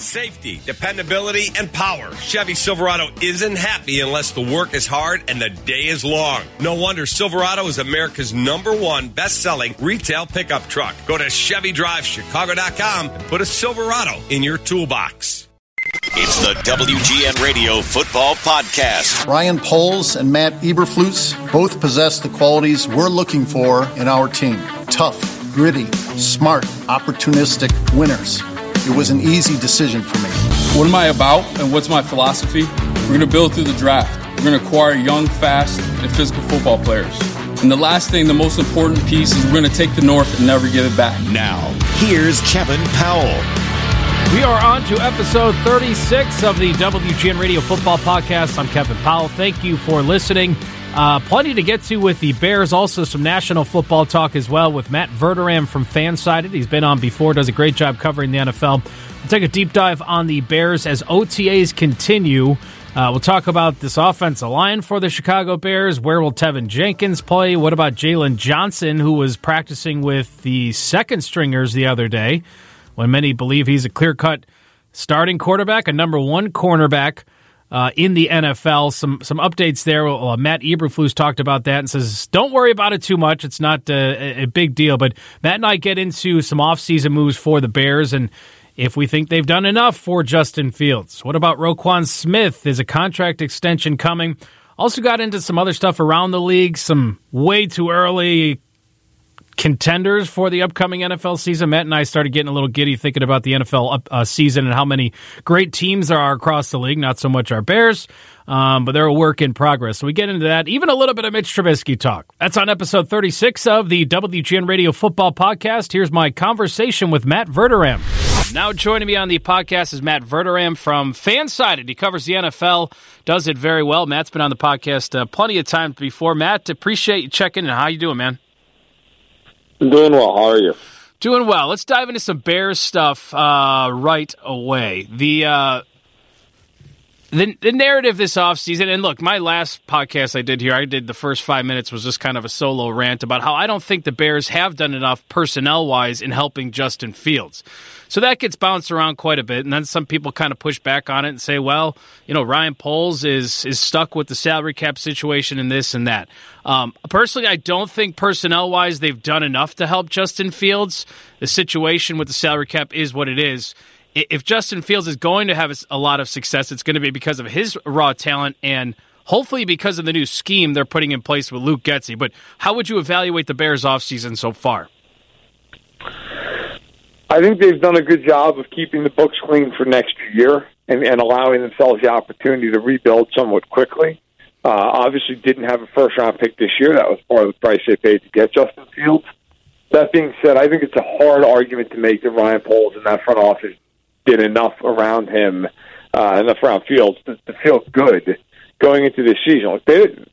Safety, dependability, and power. Chevy Silverado isn't happy unless the work is hard and the day is long. No wonder Silverado is America's number one best selling retail pickup truck. Go to ChevyDriveChicago.com and put a Silverado in your toolbox. It's the WGN Radio Football Podcast. Ryan Poles and Matt Eberflus both possess the qualities we're looking for in our team tough, gritty, smart, opportunistic winners. It was an easy decision for me. What am I about and what's my philosophy? We're going to build through the draft. We're going to acquire young, fast, and physical football players. And the last thing, the most important piece, is we're going to take the North and never give it back. Now, here's Kevin Powell. We are on to episode 36 of the WGN Radio Football Podcast. I'm Kevin Powell. Thank you for listening. Uh, plenty to get to with the Bears. Also, some national football talk as well with Matt Verderame from Fansided. He's been on before, does a great job covering the NFL. We'll take a deep dive on the Bears as OTAs continue. Uh, we'll talk about this offensive line for the Chicago Bears. Where will Teven Jenkins play? What about Jaylon Johnson, who was practicing with the second stringers the other day, when many believe he's a clear cut starting quarterback, a number one cornerback uh, in the NFL. Some some updates there. Well, uh, Matt Eberflus talked about that and says, "Don't worry about it too much. It's not uh, a, big deal." But Matt and I get into some offseason moves for the Bears and if we think they've done enough for Justin Fields. What about Roquan Smith? Is a contract extension coming? Also got into some other stuff around the league, some way too early contenders for the upcoming NFL season. Matt and I started getting a little giddy thinking about the NFL up, uh, season and how many great teams there are across the league. Not so much our Bears, um, but they're a work in progress. So we get into that. Even a little bit of Mitch Trubisky talk. That's on episode 36 of the WGN Radio Football Podcast. Here's my conversation with Matt Verderame. Now joining me on the podcast is Matt Verderame from Fansided. He covers the NFL, does it very well. Matt's been on the podcast uh, plenty of times before. Matt, appreciate you checking in. How you doing, man? I'm doing well. How are you? Doing well. Let's dive into some Bears stuff uh, right away. The uh, the, the narrative this offseason, and look, my last podcast I did here, I did the first five minutes was just kind of a solo rant about how I don't think the Bears have done enough personnel wise in helping Justin Fields. So that gets bounced around quite a bit, and then some people kind of push back on it and say, well, you know, Ryan Poles is is stuck with the salary cap situation and this and that. Um, personally, I don't think personnel wise they've done enough to help Justin Fields. The situation with the salary cap is what it is. If Justin Fields is going to have a lot of success, it's going to be because of his raw talent and hopefully because of the new scheme they're putting in place with Luke Getsy. But how would you evaluate the Bears offseason so far? I think they've done a good job of keeping the books clean for next year and, and allowing themselves the opportunity to rebuild somewhat quickly. Uh, obviously, didn't have a first round pick this year. That was part of the price they paid to get Justin Fields. That being said, I think it's a hard argument to make that Ryan Poles in that front office did enough around him uh, the front Fields to, to feel good going into this season. Like they didn't.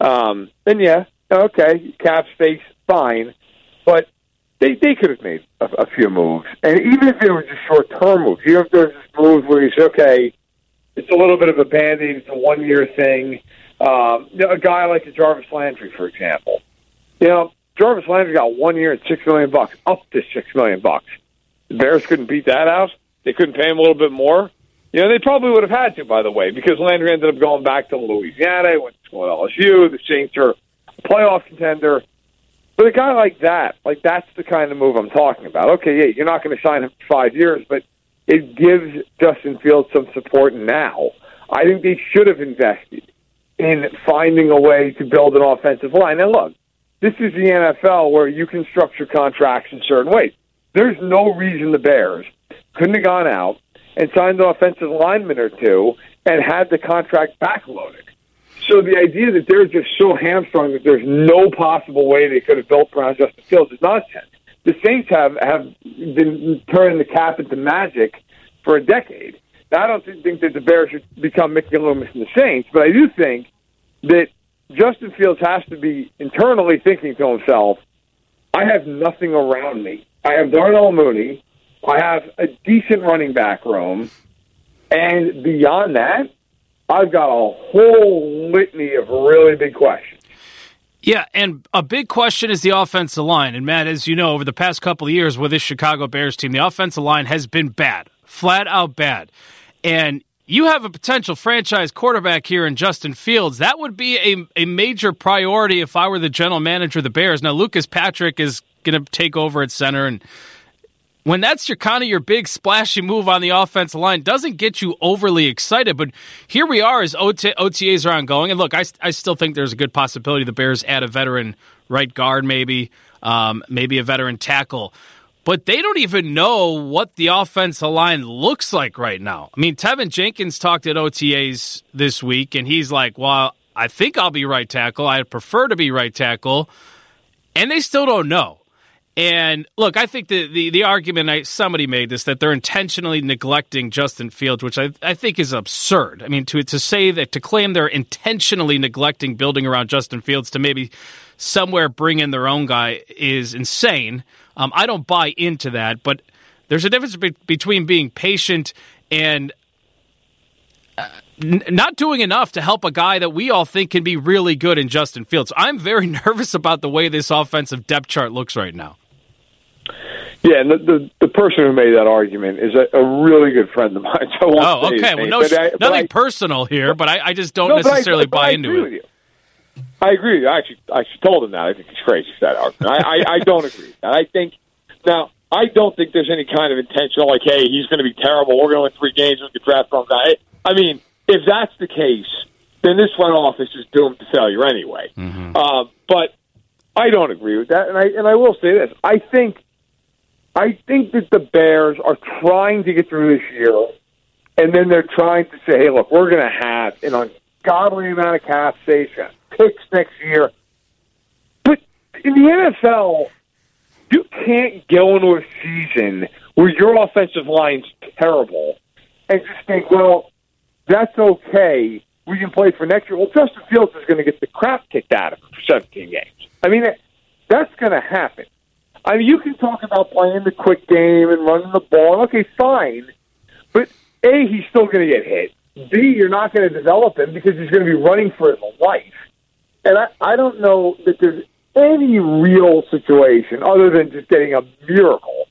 Um, then yeah, okay, cap space, fine, but they they could have made a, a few moves, and even if they were just short term moves, even if there's just moves where you say, okay, it's a little bit of a band aid, it's a one year thing. Um, you know, a guy like a Jarvis Landry, for example, you know, Jarvis Landry got one year at six million bucks, up to six million bucks. The Bears couldn't beat that out. They couldn't pay him a little bit more. You know, they probably would have had to, by the way, because Landry ended up going back to Louisiana, went to LSU. The Saints are a playoff contender. But a guy like that, like that's the kind of move I'm talking about. Okay, yeah, you're not going to sign him for five years, but it gives Justin Fields some support now. I think they should have invested in finding a way to build an offensive line. And look, this is the NFL where you can structure contracts in certain ways. There's no reason the Bears couldn't have gone out and signed an offensive lineman or two and had the contract backloaded. So the idea that they're just so hamstrung that there's no possible way they could have built around Justin Fields is nonsense. The Saints have have been turning the cap into magic for a decade. Now, I don't think that the Bears should become Mickey Loomis and the Saints, but I do think that Justin Fields has to be internally thinking to himself, I have nothing around me. I have Darnell Mooney. I have a decent running back room. And beyond that, I've got a whole litany of really big questions. Yeah, and a big question is the offensive line. And Matt, as you know, over the past couple of years with this Chicago Bears team, the offensive line has been bad. flat out bad. And you have a potential franchise quarterback here in Justin Fields. That would be a, a major priority if I were the general manager of the Bears. Now, Lucas Patrick is going to take over at center, and when that's your kind of your big splashy move on the offensive line, doesn't get you overly excited. But here we are as OT, OTAs are ongoing, and look, I, I still think there's a good possibility the Bears add a veteran right guard, maybe, um, maybe a veteran tackle but they don't even know what the offensive line looks like right now. I mean, Teven Jenkins talked at OTAs this week, and he's like, well, I think I'll be right tackle. i'd prefer to be right tackle. And they still don't know. And look, I think the, the, the argument I, somebody made this that they're intentionally neglecting Justin Fields, which I, I think is absurd. I mean, to to say that to claim they're intentionally neglecting building around Justin Fields to maybe somewhere bring in their own guy is insane. Um, I don't buy into that, but there's a difference be- between being patient and uh, n- not doing enough to help a guy that we all think can be really good in Justin Fields. I'm very nervous about the way this offensive depth chart looks right now. Yeah, and the, the, the person who made that argument is a, a really good friend of mine. So oh, okay. well, name, no, I, nothing I, personal here, but I, I just don't no, necessarily I buy into it. I agree. with you. I actually, I actually told him that. I think it's crazy that argument. I, I, I don't agree with that. I think now I don't think there's any kind of intentional like, hey, he's going to be terrible. We're going to win three games. We could draft from guy. I mean, if that's the case, then this front office is doomed to failure anyway. Uh, but I don't agree with that, and I and I will say this: I think I think that the Bears are trying to get through this year, and then they're trying to say, "Hey, look, we're going to have an ungodly amount of cap space, picks next year." But in the NFL, you can't go into a season where your offensive line's terrible and just think, "Well, that's okay. We can play for next year." Well, Justin Fields is going to get the crap kicked out of him for 17 games. I mean, that's going to happen. I mean, you can talk about playing the quick game and running the ball. Okay, fine. But A, he's still going to get hit. B, you're not going to develop him because he's going to be running for his life. And I, I don't know that there's any real situation other than just getting a miracle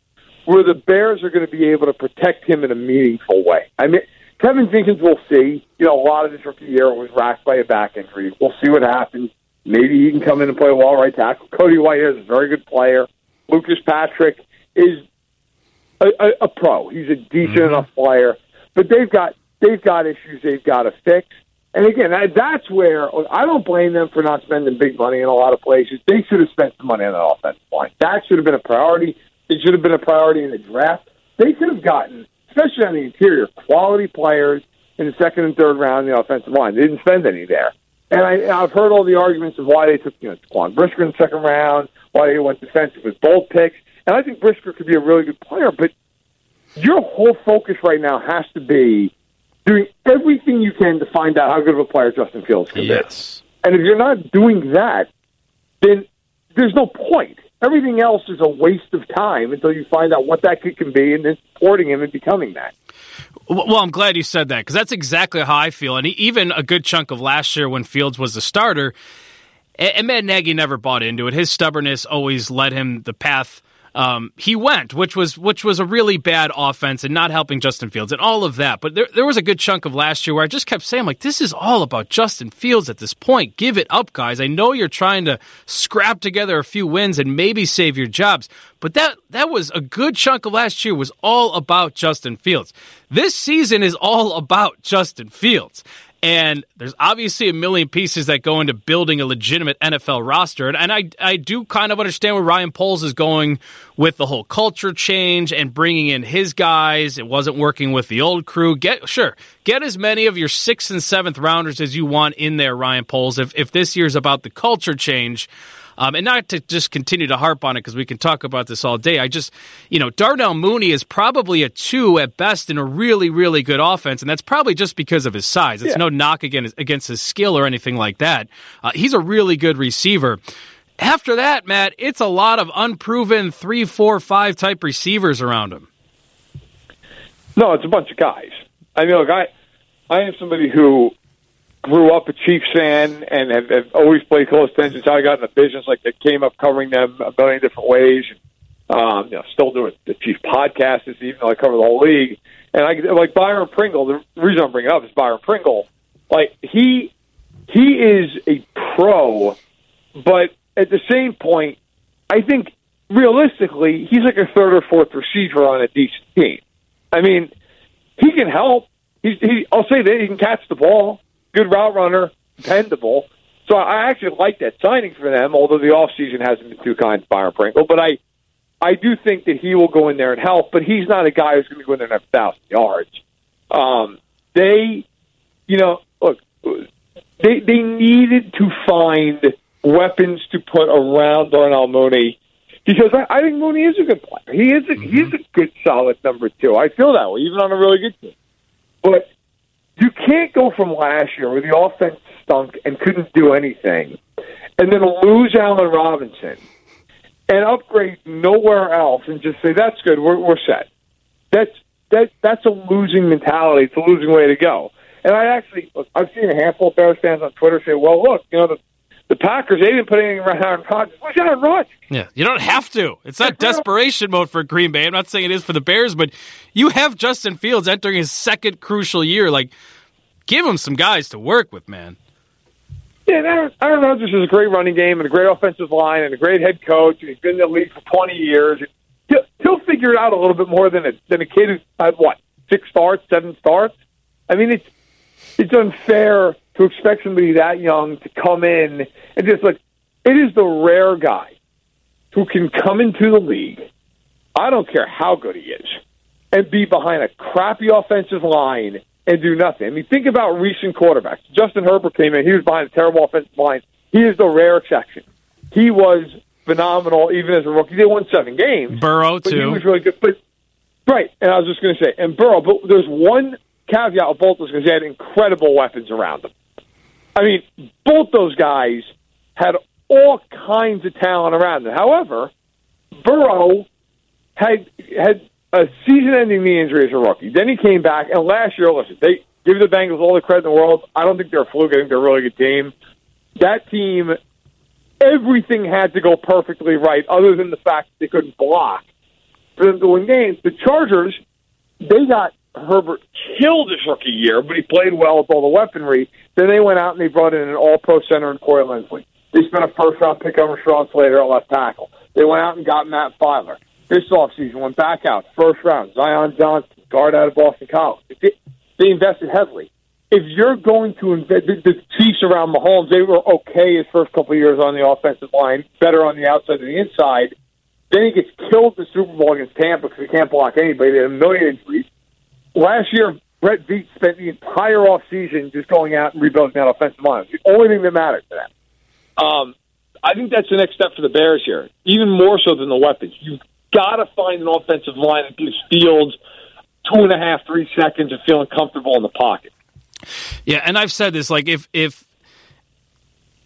where the Bears are going to be able to protect him in a meaningful way. I mean, Teven Jenkins, we'll see. You know, a lot of his rookie year was racked by a back injury. We'll see what happens. Maybe he can come in and play well right tackle. Cody Whitehair is a very good player. Lucas Patrick is a, a, a pro. He's a decent mm-hmm. enough player, but they've got they've got issues they've got to fix. And again, that, that's where I don't blame them for not spending big money in a lot of places. They should have spent some money on the offensive line. That should have been a priority. It should have been a priority in the draft. They could have gotten, especially on the interior, quality players in the second and third round in the offensive line. They didn't spend any there. And I, I've heard all the arguments of why they took, you know, Quan Brisker in the second round, why they went defensive with bold picks. And I think Brisker could be a really good player, but your whole focus right now has to be doing everything you can to find out how good of a player Justin Fields can Yes. be. And if you're not doing that, then there's no point. Everything else is a waste of time until you find out what that kid can be and then supporting him and becoming that. Well, I'm glad you said that because that's exactly how I feel. And even a good chunk of last year when Fields was the starter, and Matt Nagy never bought into it. His stubbornness always led him the path um, he went, which was which was a really bad offense and not helping Justin Fields and all of that. But there, there was a good chunk of last year where I just kept saying, like, this is all about Justin Fields at this point. Give it up, guys. I know you're trying to scrap together a few wins and maybe save your jobs, but that that was a good chunk of last year was all about Justin Fields. This season is all about Justin Fields. And there's obviously a million pieces that go into building a legitimate NFL roster. And, and I, I do kind of understand where Ryan Poles is going with the whole culture change and bringing in his guys. It wasn't working with the old crew. Get sure get as many of your sixth and seventh rounders as you want in there, Ryan Poles. If if this year's about the culture change. Um, and not to just continue to harp on it because we can talk about this all day. I just, you know, Darnell Mooney is probably a two at best in a really, really good offense, and that's probably just because of his size. It's Yeah. no knock against, against his skill or anything like that. Uh, he's a really good receiver. After that, Matt, it's a lot of unproven three, four, five type receivers around him. No, it's a bunch of guys. I mean, look, I I am somebody who grew up a Chiefs fan and have, have always played close attention to how I got in the business. Like I came up covering them a million different ways. Um, you know, still doing the chief podcast, even though I cover the whole league. And I like Byron Pringle. The reason I'm bringing it up is Byron Pringle. Like he he is a pro, but at the same point, I think realistically, he's like a third or fourth receiver on a decent team. I mean, he can help. He's, he, I'll say that he can catch the ball, good route runner, dependable. So I actually like that signing for them, although the off season hasn't been too kind to Byron Pringle. But I, I do think that he will go in there and help. But he's not a guy who's going to go in there and have thousand yards. Um, they, you know, look, they they needed to find weapons to put around Darnell Mooney because I, I think Mooney is a good player. He is a, mm-hmm. he is a good solid number two. I feel that way, even on a really good team. But you can't go from last year where the offense stunk and couldn't do anything, and then lose Allen Robinson and upgrade nowhere else and just say that's good, we're, we're set. That's that that's a losing mentality. It's a losing way to go. And I actually, I've seen a handful of Bears fans on Twitter say, "Well, look, you know the the Packers, they didn't put anything around Aaron Rodgers. What's Aaron Rodgers? Yeah, you don't have to. It's not desperation mode for Green Bay. I'm not saying it is for the Bears, but you have Justin Fields entering his second crucial year. Like, give him some guys to work with, man. Yeah, Aaron, Aaron Rodgers is a great running game and a great offensive line and a great head coach. And he's been in the league for 20 years. He'll, he'll figure it out a little bit more than a, than a kid who's had, what, six starts, seven starts? I mean, it's it's unfair to expect somebody that young to come in and just like it is the rare guy who can come into the league. I don't care how good he is, and be behind a crappy offensive line and do nothing. I mean, think about recent quarterbacks. Justin Herbert came in; he was behind a terrible offensive line. He is the rare exception. He was phenomenal even as a rookie. They won seven games. Burrow too. He was really good. But right, and I was just going to say, and Burrow. But there's one caveat with those because they had incredible weapons around them. I mean, both those guys had all kinds of talent around them. However, Burrow had had a season-ending knee injury as a rookie. Then he came back, and last year, listen, they give the Bengals all the credit in the world. I don't think they're a fluke. I think they're a really good team. That team, everything had to go perfectly right, other than the fact that they couldn't block for them to win games. The Chargers, they got Herbert killed his rookie year, but he played well with all the weaponry. Then they went out and they brought in an all pro center in Corey Linsley. They spent a first round pick on Rashawn Slater at left tackle. They went out and got Matt Feiler. This offseason went back out, first round, Zion Johnson, guard out of Boston College. They, they invested heavily. If you're going to invest, the, the Chiefs around Mahomes, they were okay his first couple of years on the offensive line, better on the outside than the inside. Then he gets killed the Super Bowl against Tampa because he can't block anybody. They had a million injuries. Last year, Brett Veach spent the entire offseason just going out and rebuilding that offensive line. It's the only thing that matters to them. Um, I think that's the next step for the Bears here, even more so than the weapons. You've got to find an offensive line that gives Fields two and a half, three seconds of feeling comfortable in the pocket. Yeah, and I've said this like if if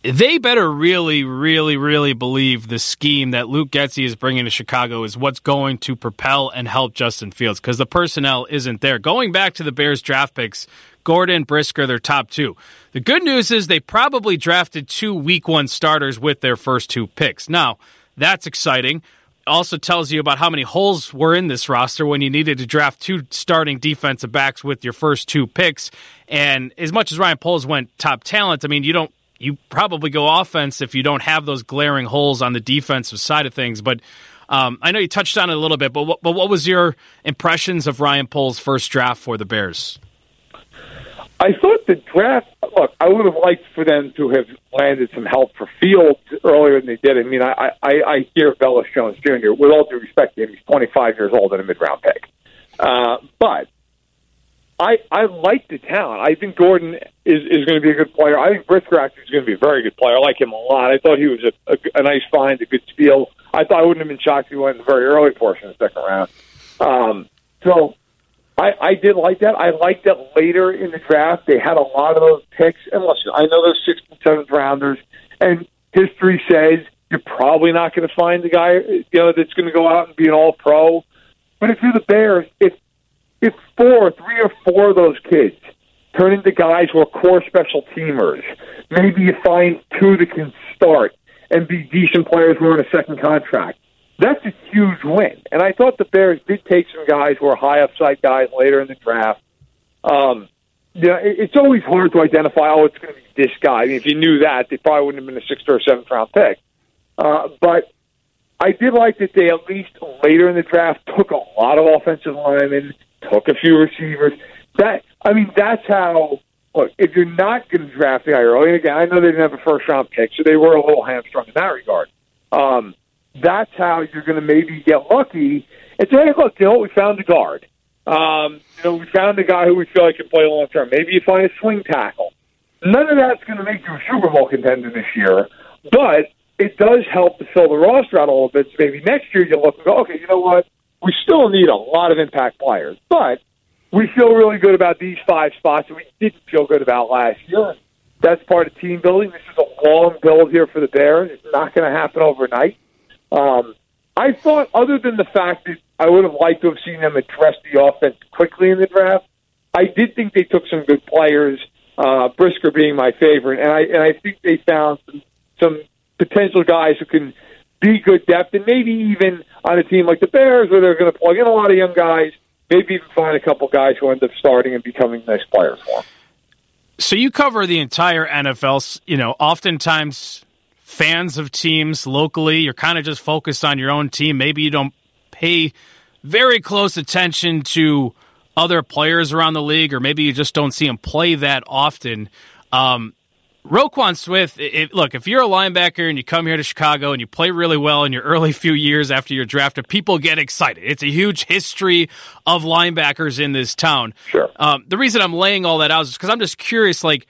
they better really, really, really believe the scheme that Luke Getsy is bringing to Chicago is what's going to propel and help Justin Fields because the personnel isn't there. Going back to the Bears draft picks, Gordon, Brisker, their top two. The good news is they probably drafted two week one starters with their first two picks. Now, that's exciting. Also tells you about how many holes were in this roster when you needed to draft two starting defensive backs with your first two picks. And as much as Ryan Poles went top talent, I mean, you don't you probably go offense if you don't have those glaring holes on the defensive side of things. But um, I know you touched on it a little bit, but what, but what was your impressions of Ryan Poles' first draft for the Bears? I thought the draft. Look, I would have liked for them to have landed some help for Fields earlier than they did. I mean, I I, I hear Velus Jones Jr. With all due respect to him, he's 25 years old and a mid round pick. Uh, but I I like the talent. I think Gordon is is going to be a good player. I think actually is going to be a very good player. I like him a lot. I thought he was a, a, a nice find, a good steal. I thought I wouldn't have been shocked if he went in the very early portion of the second round. Um, so I, I did like that. I liked that later in the draft they had a lot of those picks. And listen, I know those sixth and seventh rounders, and history says you're probably not going to find the guy you know that's going to go out and be an All Pro. But if you're the Bears, if if four, three or four of those kids turn into guys who are core special teamers, maybe you find two that can start and be decent players who are in a second contract. that's a huge win. And I thought the Bears did take some guys who are high upside guys later in the draft. Um, you know, it's always hard to identify. Oh, it's going to be this guy. I mean, if you knew that, they probably wouldn't have been a sixth or seventh round pick. Uh, but I did like that they at least later in the draft took a lot of offensive linemen, took a few receivers. That I mean, that's how. Look, if you're not going to draft the guy early, and again, I know they didn't have a first round pick, so they were a little hamstrung in that regard. Um, that's how you're going to maybe get lucky and say, hey, look, you know, we found a guard. Um, you know, we found a guy who we feel like can play long term. Maybe you find a swing tackle. None of that's going to make you a Super Bowl contender this year, but it does help to fill the roster out a little bit. So maybe next year you look and go, okay, you know what? We still need a lot of impact players, but we feel really good about these five spots that we didn't feel good about last year. That's part of team building. This is a long build here for the Bears. It's not going to happen overnight. Um, I thought, other than the fact that I would have liked to have seen them address the offense quickly in the draft, I did think they took some good players. Uh, Brisker being my favorite, and I and I think they found some, some potential guys who can be good depth, and maybe even on a team like the Bears, where they're going to plug in a lot of young guys, maybe even find a couple guys who end up starting and becoming nice players for them. So you cover the entire NFL. You know, oftentimes fans of teams locally, you're kind of just focused on your own team. Maybe you don't pay very close attention to other players around the league, or maybe you just don't see them play that often. Um, Roquan Smith, it, look, if you're a linebacker and you come here to Chicago and you play really well in your early few years after you're drafted, people get excited. It's a huge history of linebackers in this town. Sure. Um, the reason I'm laying all that out is because I'm just curious, like,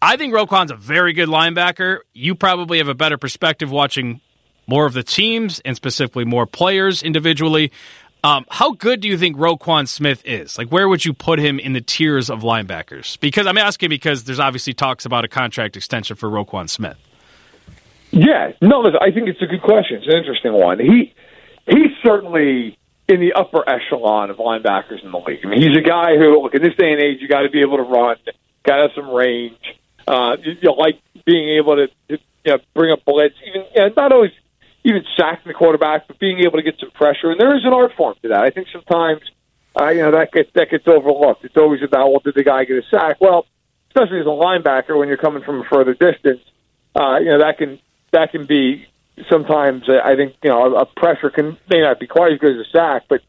I think Roquan's a very good linebacker. You probably have a better perspective watching more of the teams and specifically more players individually. Um, how good do you think Roquan Smith is? Like, where would you put him in the tiers of linebackers? Because I'm asking because there's obviously talks about a contract extension for Roquan Smith. Yeah, no, I think it's a good question. It's an interesting one. He he's certainly in the upper echelon of linebackers in the league. I mean, he's a guy who, look, in this day and age, you got to be able to run, got to have some range. Uh, you, you like being able to, to you know, bring up blitz, even you know, not always even sacking the quarterback, but being able to get some pressure. And there is an art form to that. I think sometimes, uh, you know, that gets that gets overlooked. It's always about, well, did the guy get a sack? Well, especially as a linebacker, when you're coming from a further distance, uh, you know, that can that can be sometimes. Uh, I think you know, a pressure can may not be quite as good as a sack, but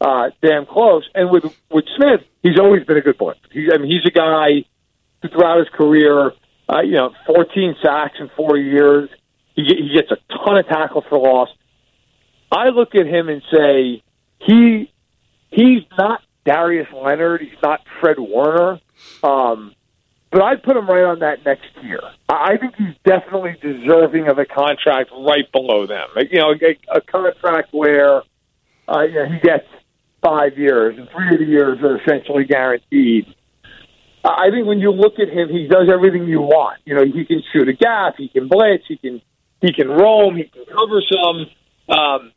uh, damn close. And with with Smith, he's always been a good blitzer. He's I mean, he's a guy who throughout his career, uh, you know, 14 sacks in four years. He, gets a ton of tackles for loss. I look at him and say he he's not Darius Leonard. He's not Fred Warner. Um, but I'd put him right on that next tier. I think he's definitely deserving of a contract right below them. You know, a, a contract where uh, you know, he gets five years, and three of the years are essentially guaranteed. I think when you look at him, he does everything you want. You know, he can shoot a gap, he can blitz, he can he can roam. He can cover some. Um,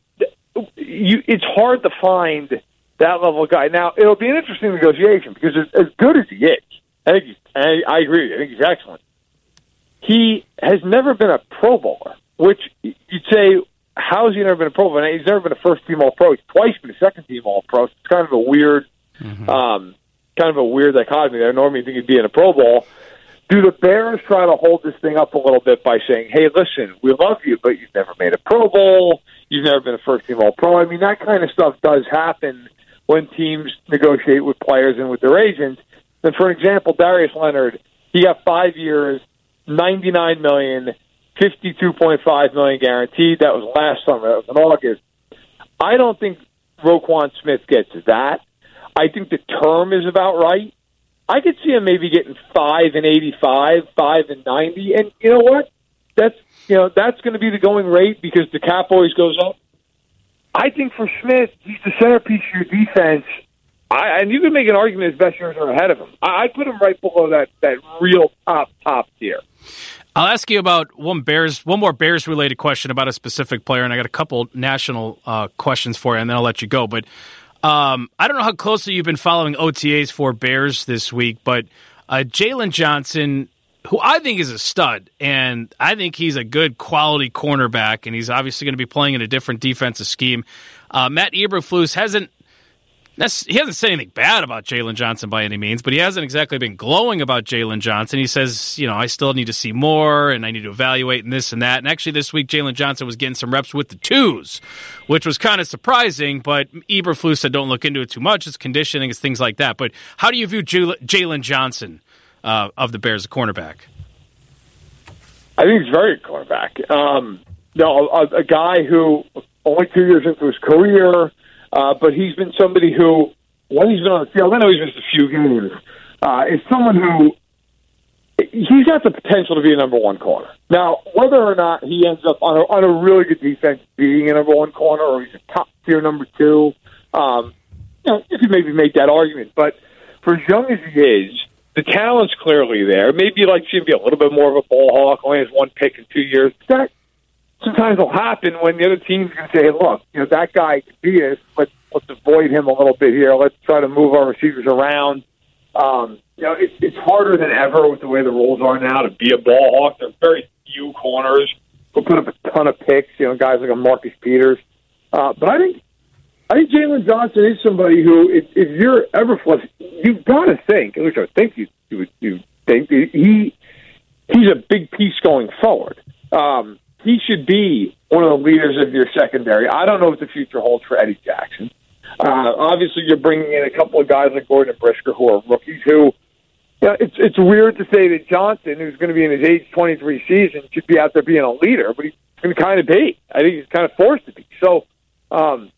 you, it's hard to find that level of guy. Now it'll be an interesting negotiation because as, as good as he is, I think he's, I, I agree. I think he's excellent. He has never been a Pro Bowler, which you'd say, how has he never been a Pro Bowler? He's never been a first team All Pro. He's twice been a second team All Pro. It's kind of a weird, mm-hmm. um, kind of a weird dichotomy there. I normally, you think he'd be in a Pro Bowl do the Bears try to hold this thing up a little bit by saying, "Hey, listen, we love you, but you've never made a Pro Bowl, you've never been a first team All Pro." I mean, that kind of stuff does happen when teams negotiate with players and with their agents. And for example, Darius Leonard, he got five years, ninety nine million, fifty two point five million guaranteed. That was last summer. That was in August. I don't think Roquan Smith gets that. I think the term is about right. I could see him maybe getting five and eighty-five, five and ninety, and you know what? That's you know that's going to be the going rate because the cap always goes up. I think for Smith, he's the centerpiece of your defense. I, and you can make an argument his best years are ahead of him. I, I'd put him right below that that real top top tier. I'll ask you about one Bears, one more Bears related question about a specific player, and I got a couple national uh, questions for you, and then I'll let you go. But um, I don't know how closely you've been following OTAs for Bears this week, but uh, Jaylon Johnson who I think is a stud, and I think he's a good quality cornerback, and he's obviously going to be playing in a different defensive scheme. Uh, Matt Eberflus hasn't he hasn't said anything bad about Jaylon Johnson by any means, but he hasn't exactly been glowing about Jaylon Johnson. He says, you know, I still need to see more and I need to evaluate and this and that. And actually, this week, Jaylon Johnson was getting some reps with the twos, which was kind of surprising, but Eberflus said don't look into it too much. It's conditioning, it's things like that. But how do you view Jaylon Johnson uh, of the Bears, a cornerback? I think he's very good cornerback. Um, no, a, a guy who only two years into his career – uh, but he's been somebody who, when he's been on the field, I know he's missed a few games, uh, is someone who he's got the potential to be a number one corner. Now, whether or not he ends up on a, on a really good defense being a number one corner or he's a top tier number two, um, you know, you could maybe make that argument. But for as young as he is, the talent's clearly there. Maybe like to be a little bit more of a ball hawk, only has one pick in two years. That sometimes will happen when the other team's going to say, look, you know, that guy could be this. Let's, let's avoid him a little bit here. Let's try to move our receivers around. Um, you know, it, it's harder than ever with the way the rules are now to be a ball hawk. There are very few corners who put up a ton of picks, you know, guys like a Marcus Peters. Uh, but I think I think Jaylon Johnson is somebody who, if, if you're Eberflus, you've got to think, at least I think you, you, you think, he he's a big piece going forward. Um, he should be one of the leaders of your secondary. I don't know what the future holds for Eddie Jackson. Uh, obviously, you're bringing in a couple of guys like Gordon Brisker who are rookies. Who, you know, it's it's weird to say that Johnson, who's going to be in his age 23 season, should be out there being a leader, but he's going to kind of be. I think he's kind of forced to be. So, um,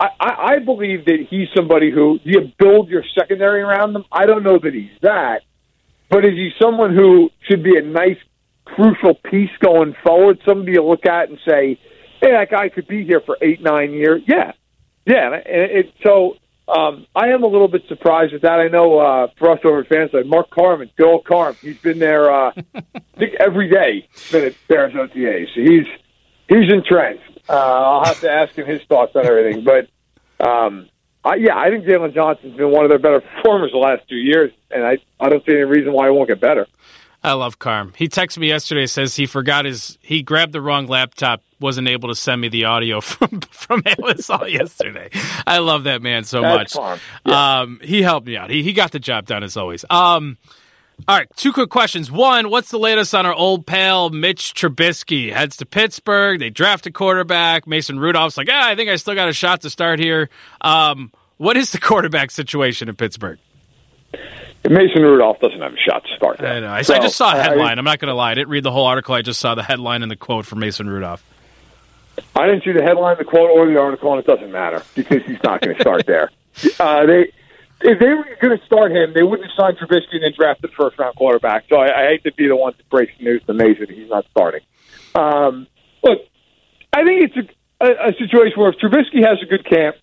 I, I believe that he's somebody who you build your secondary around them. I don't know that he's that, but is he someone who should be a nice crucial piece going forward. Somebody you look at and say, "Hey, that guy could be here for eight, nine years." Yeah, yeah. And it, so um, I am a little bit surprised at that. I know uh, for us over at Fanside, Mark Carman, Bill Carm, he's been there. Uh, I think every day been at Bears OTAs. So he's he's entrenched. Uh, I'll have to ask him his thoughts on everything, but. Um, I, yeah, I think Jaylon Johnson's been one of their better performers the last two years, and I I don't see any reason why he won't get better. I love Carm. He texted me yesterday. Says he forgot his. He grabbed the wrong laptop. Wasn't able to send me the audio from from Amazon yesterday. I love that man so That's much. Yeah. Um, he helped me out. He he got the job done as always. Um, all right, two quick questions. One, what's the latest on our old pal Mitch Trubisky? Heads to Pittsburgh. They draft a quarterback. Mason Rudolph's like, ah, I think I still got a shot to start here. Um, what is the quarterback situation in Pittsburgh? Mason Rudolph doesn't have a shot to start. I know. I, so, I just saw a headline. I, am not going to lie. I didn't read the whole article. I just saw the headline and the quote from Mason Rudolph. I didn't see the headline, the quote, or the article, and it doesn't matter because he's not going to start there. Uh, they, if they were going to start him, they wouldn't have signed Trubisky and then drafted first round quarterback. So I, I hate to be the one to break the news to Mason he's not starting. Um, look, I think it's a, a, a situation where if Trubisky has a good camp,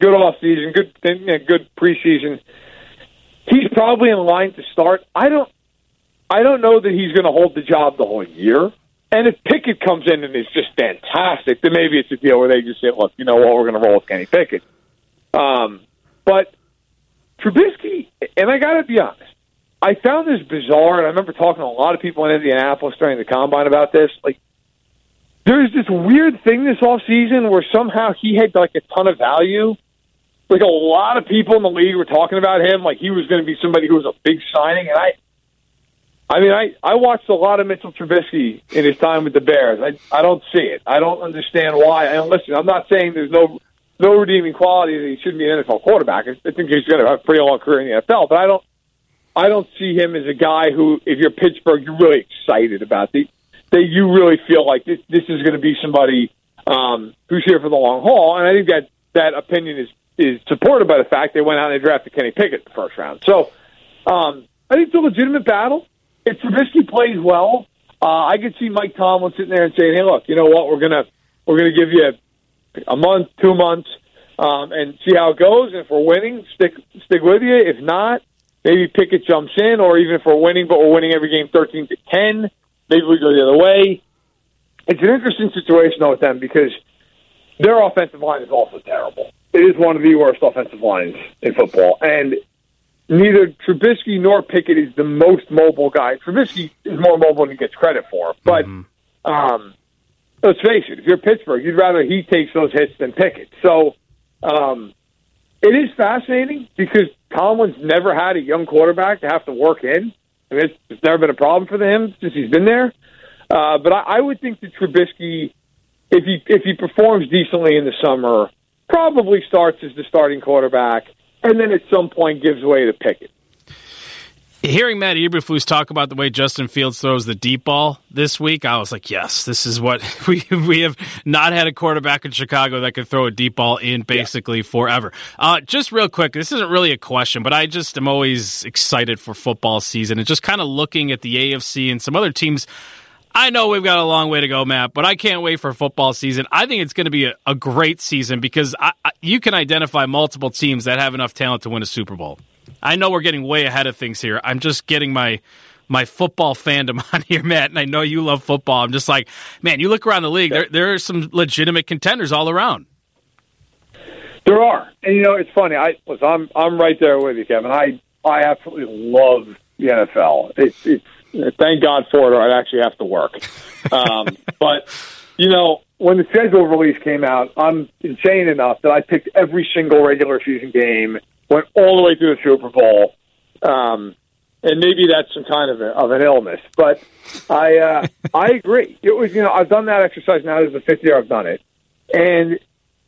good off season, good you know, good preseason he's probably in line to start. I don't I don't know that he's going to hold the job the whole year. And if Pickett comes in and is just fantastic, then maybe it's a deal where they just say, "Look, you know what? We're going to roll with Kenny Pickett." Um, but Trubisky, and I got to be honest, I found this bizarre, and I remember talking to a lot of people in Indianapolis during the combine about this. Like, there's this weird thing this off season where somehow he had like a ton of value, like a lot of people in the league were talking about him, like he was going to be somebody who was a big signing. And I, I mean, I I watched a lot of Mitchell Trubisky in his time with the Bears. I I don't see it. I don't understand why. And listen, I'm not saying there's no no redeeming quality that he shouldn't be an NFL quarterback. I think he's going to have a pretty long career in the NFL, but I don't. I don't see him as a guy who, if you're Pittsburgh, you're really excited about. The, that you really feel like this, this is going to be somebody um, who's here for the long haul. And I think that that opinion is is supported by the fact they went out and drafted Kenny Pickett the first round. So um, I think it's a legitimate battle. If Trubisky plays well, uh, I could see Mike Tomlin sitting there and saying, "Hey, look, you know what? We're gonna we're gonna give you a, a month, two months, um, and see how it goes. And if we're winning, stick stick with you. If not, maybe Pickett jumps in, or even if we're winning, but we're winning every game thirteen to ten, maybe we go the other way. It's an interesting situation though with them because their offensive line is also terrible it is one of the worst offensive lines in football. And neither Trubisky nor Pickett is the most mobile guy. Trubisky is more mobile than he gets credit for, but mm-hmm. um, let's face it, if you're Pittsburgh, you'd rather he takes those hits than Pickett. So um, it is fascinating because Tomlin's never had a young quarterback to have to work in. I mean, it's, it's never been a problem for him since he's been there. Uh, but I, I would think that Trubisky, if he if he performs decently in the summer, probably starts as the starting quarterback, and then at some point gives way to Pickett. Hearing Matt Eberflus talk about the way Justin Fields throws the deep ball this week, I was like, yes, this is what we we have not had a quarterback in Chicago that could throw a deep ball in basically yeah. forever. Uh, just real quick, this isn't really a question, but I just am always excited for football season and just kind of looking at the AFC and some other teams. I know we've got a long way to go, Matt, but I can't wait for football season. I think it's going to be a, a great season because I, I, you can identify multiple teams that have enough talent to win a Super Bowl. I know we're getting way ahead of things here. I'm just getting my my football fandom on here, Matt, and I know you love football. I'm just like, man, you look around the league, there there are some legitimate contenders all around. There are, and you know, it's funny. I was I'm I'm right there with you, Kevin. I I absolutely love the NFL. It's it's thank God for it, or I'd actually have to work. Um, but you know, when the schedule release came out, I'm insane enough that I picked every single regular season game went all the way through the Super Bowl. Um, and maybe that's some kind of, a, of an illness, but I uh, I agree. It was you know I've done that exercise now. This is the fifth year I've done it, and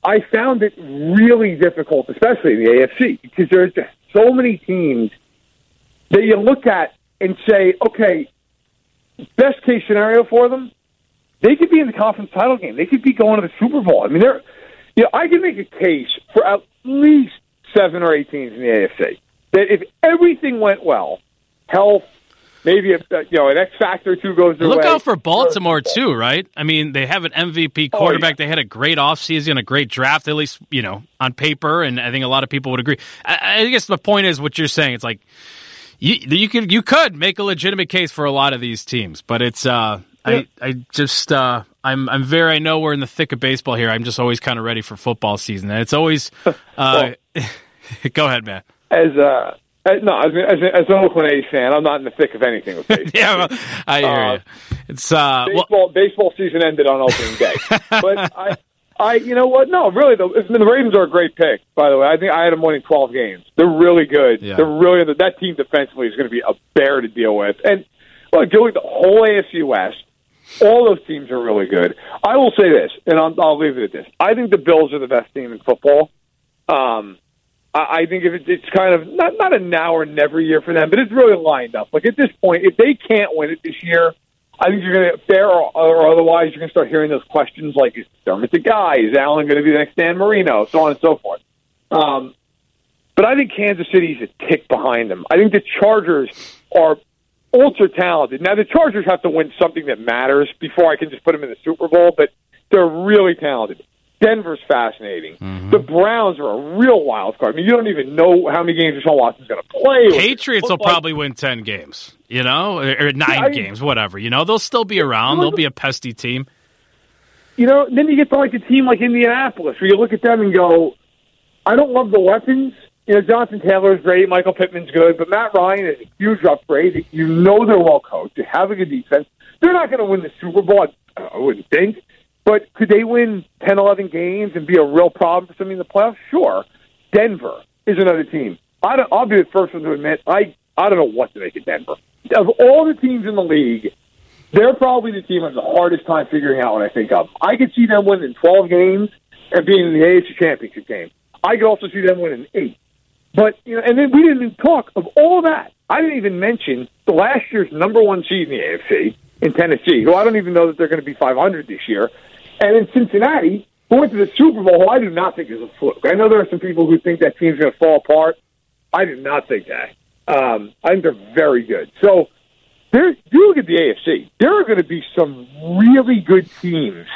I found it really difficult, especially in the AFC, because there's just so many teams that you look at and say, okay, best case scenario for them, they could be in the conference title game. They could be going to the Super Bowl. I mean, they're you know I can make a case for at least seven or eight teams in the AFC. That if everything went well, health, maybe a, you know an X factor or two goes their Look way. out for Baltimore too, right? I mean, they have an MVP quarterback. Oh, yeah. They had a great offseason, a great draft, at least you know on paper, and I think a lot of people would agree. I, I guess the point is what you're saying. It's like you you could you could make a legitimate case for a lot of these teams, but it's uh, I I just uh, I'm I'm very I know we're in the thick of baseball here. I'm just always kind of ready for football season, and it's always. Uh, well, go ahead, man. As uh, as, no, as, as, as an Oakland A's fan, I'm not in the thick of anything with baseball. yeah, well, I hear uh, you. It's uh, baseball. Well, baseball season ended on opening day, but I. I, you know what? No, really, the, the Ravens are a great pick. By the way, I think I had them winning twelve games. They're really good. Yeah. They're really that team defensively is going to be a bear to deal with. And look, doing the whole AFC West, all those teams are really good. I will say this, and I'll, I'll leave it at this. I think the Bills are the best team in football. Um, I, I think if it, it's kind of not not a now or never year for them, but it's really lined up. Like at this point, if they can't win it this year, I think you're going to fair or, or otherwise you're going to start hearing those questions like is Dermot the guy? Is Allen going to be the next Dan Marino? So on and so forth. Um, but I think Kansas City's a tick behind them. I think the Chargers are ultra talented. Now the Chargers have to win something that matters before I can just put them in the Super Bowl, but they're really talented. Denver's fascinating. Mm-hmm. The Browns are a real wild card. I mean, you don't even know how many games Deshaun Watson's going to play. Patriots will like. probably win ten games, you know, or nine yeah, games, whatever. You know, they'll still be around. They'll be a pesty team. You know, then you get to like a team like Indianapolis, where you look at them and go, "I don't love the weapons." You know, Jonathan Taylor's great, Michael Pittman's good, but Matt Ryan is a huge upgrade. You know they're well coached. They have a good defense. They're not going to win the Super Bowl, I wouldn't think. But could they win 10, 11 games and be a real problem for something in the playoffs? Sure. Denver is another team. I don't, I'll be the first one to admit I I don't know what to make of Denver. Of all the teams in the league, they're probably the team I have the hardest time figuring out what I think of. I could see them winning 12 games and being in the AFC Championship game. I could also see them winning eight. But you know, and then we didn't even talk of all that. I didn't even mention the last year's number one seed in the AFC in Tennessee, who I don't even know that they're going to be 500 this year, and in Cincinnati, who went to the Super Bowl, who I do not think is a fluke. I know there are some people who think that team's going to fall apart. I do not think that. Um, I think they're very good. So there, you look at the AFC. There are going to be some really good teams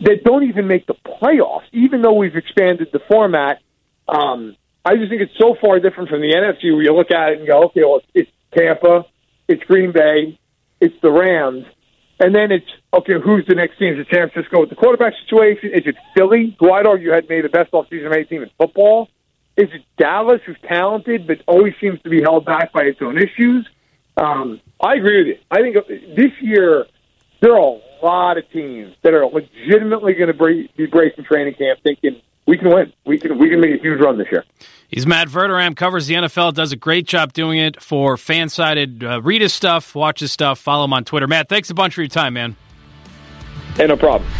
that don't even make the playoffs, even though we've expanded the format. Um, I just think it's so far different from the NFC where you look at it and go, okay, well, it's, it's Tampa, it's Green Bay, it's the Rams, and then it's okay. Who's the next team? Is it San Francisco with the quarterback situation? Is it Philly, who I'd argue had made the best offseason of any team in football? Is it Dallas, who's talented but always seems to be held back by its own issues? Um, I agree with you. I think this year there are a lot of teams that are legitimately going to be bracing training camp, thinking we can win. We can we can make a huge run this year. He's Matt Verderame, covers the NFL, does a great job doing it for FanSided. Uh, read his stuff, watch his stuff, follow him on Twitter. Matt, thanks a bunch for your time, man. Hey, no problem.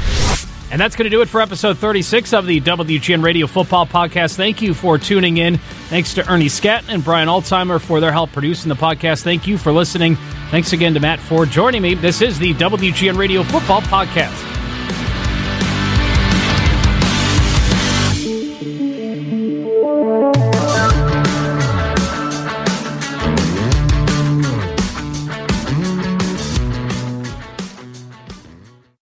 And that's going to do it for episode 36 of the WGN Radio Football Podcast. Thank you for tuning in. Thanks to Ernie Scatton and Brian Altheimer for their help producing the podcast. Thank you for listening. Thanks again to Matt for joining me. This is the WGN Radio Football Podcast.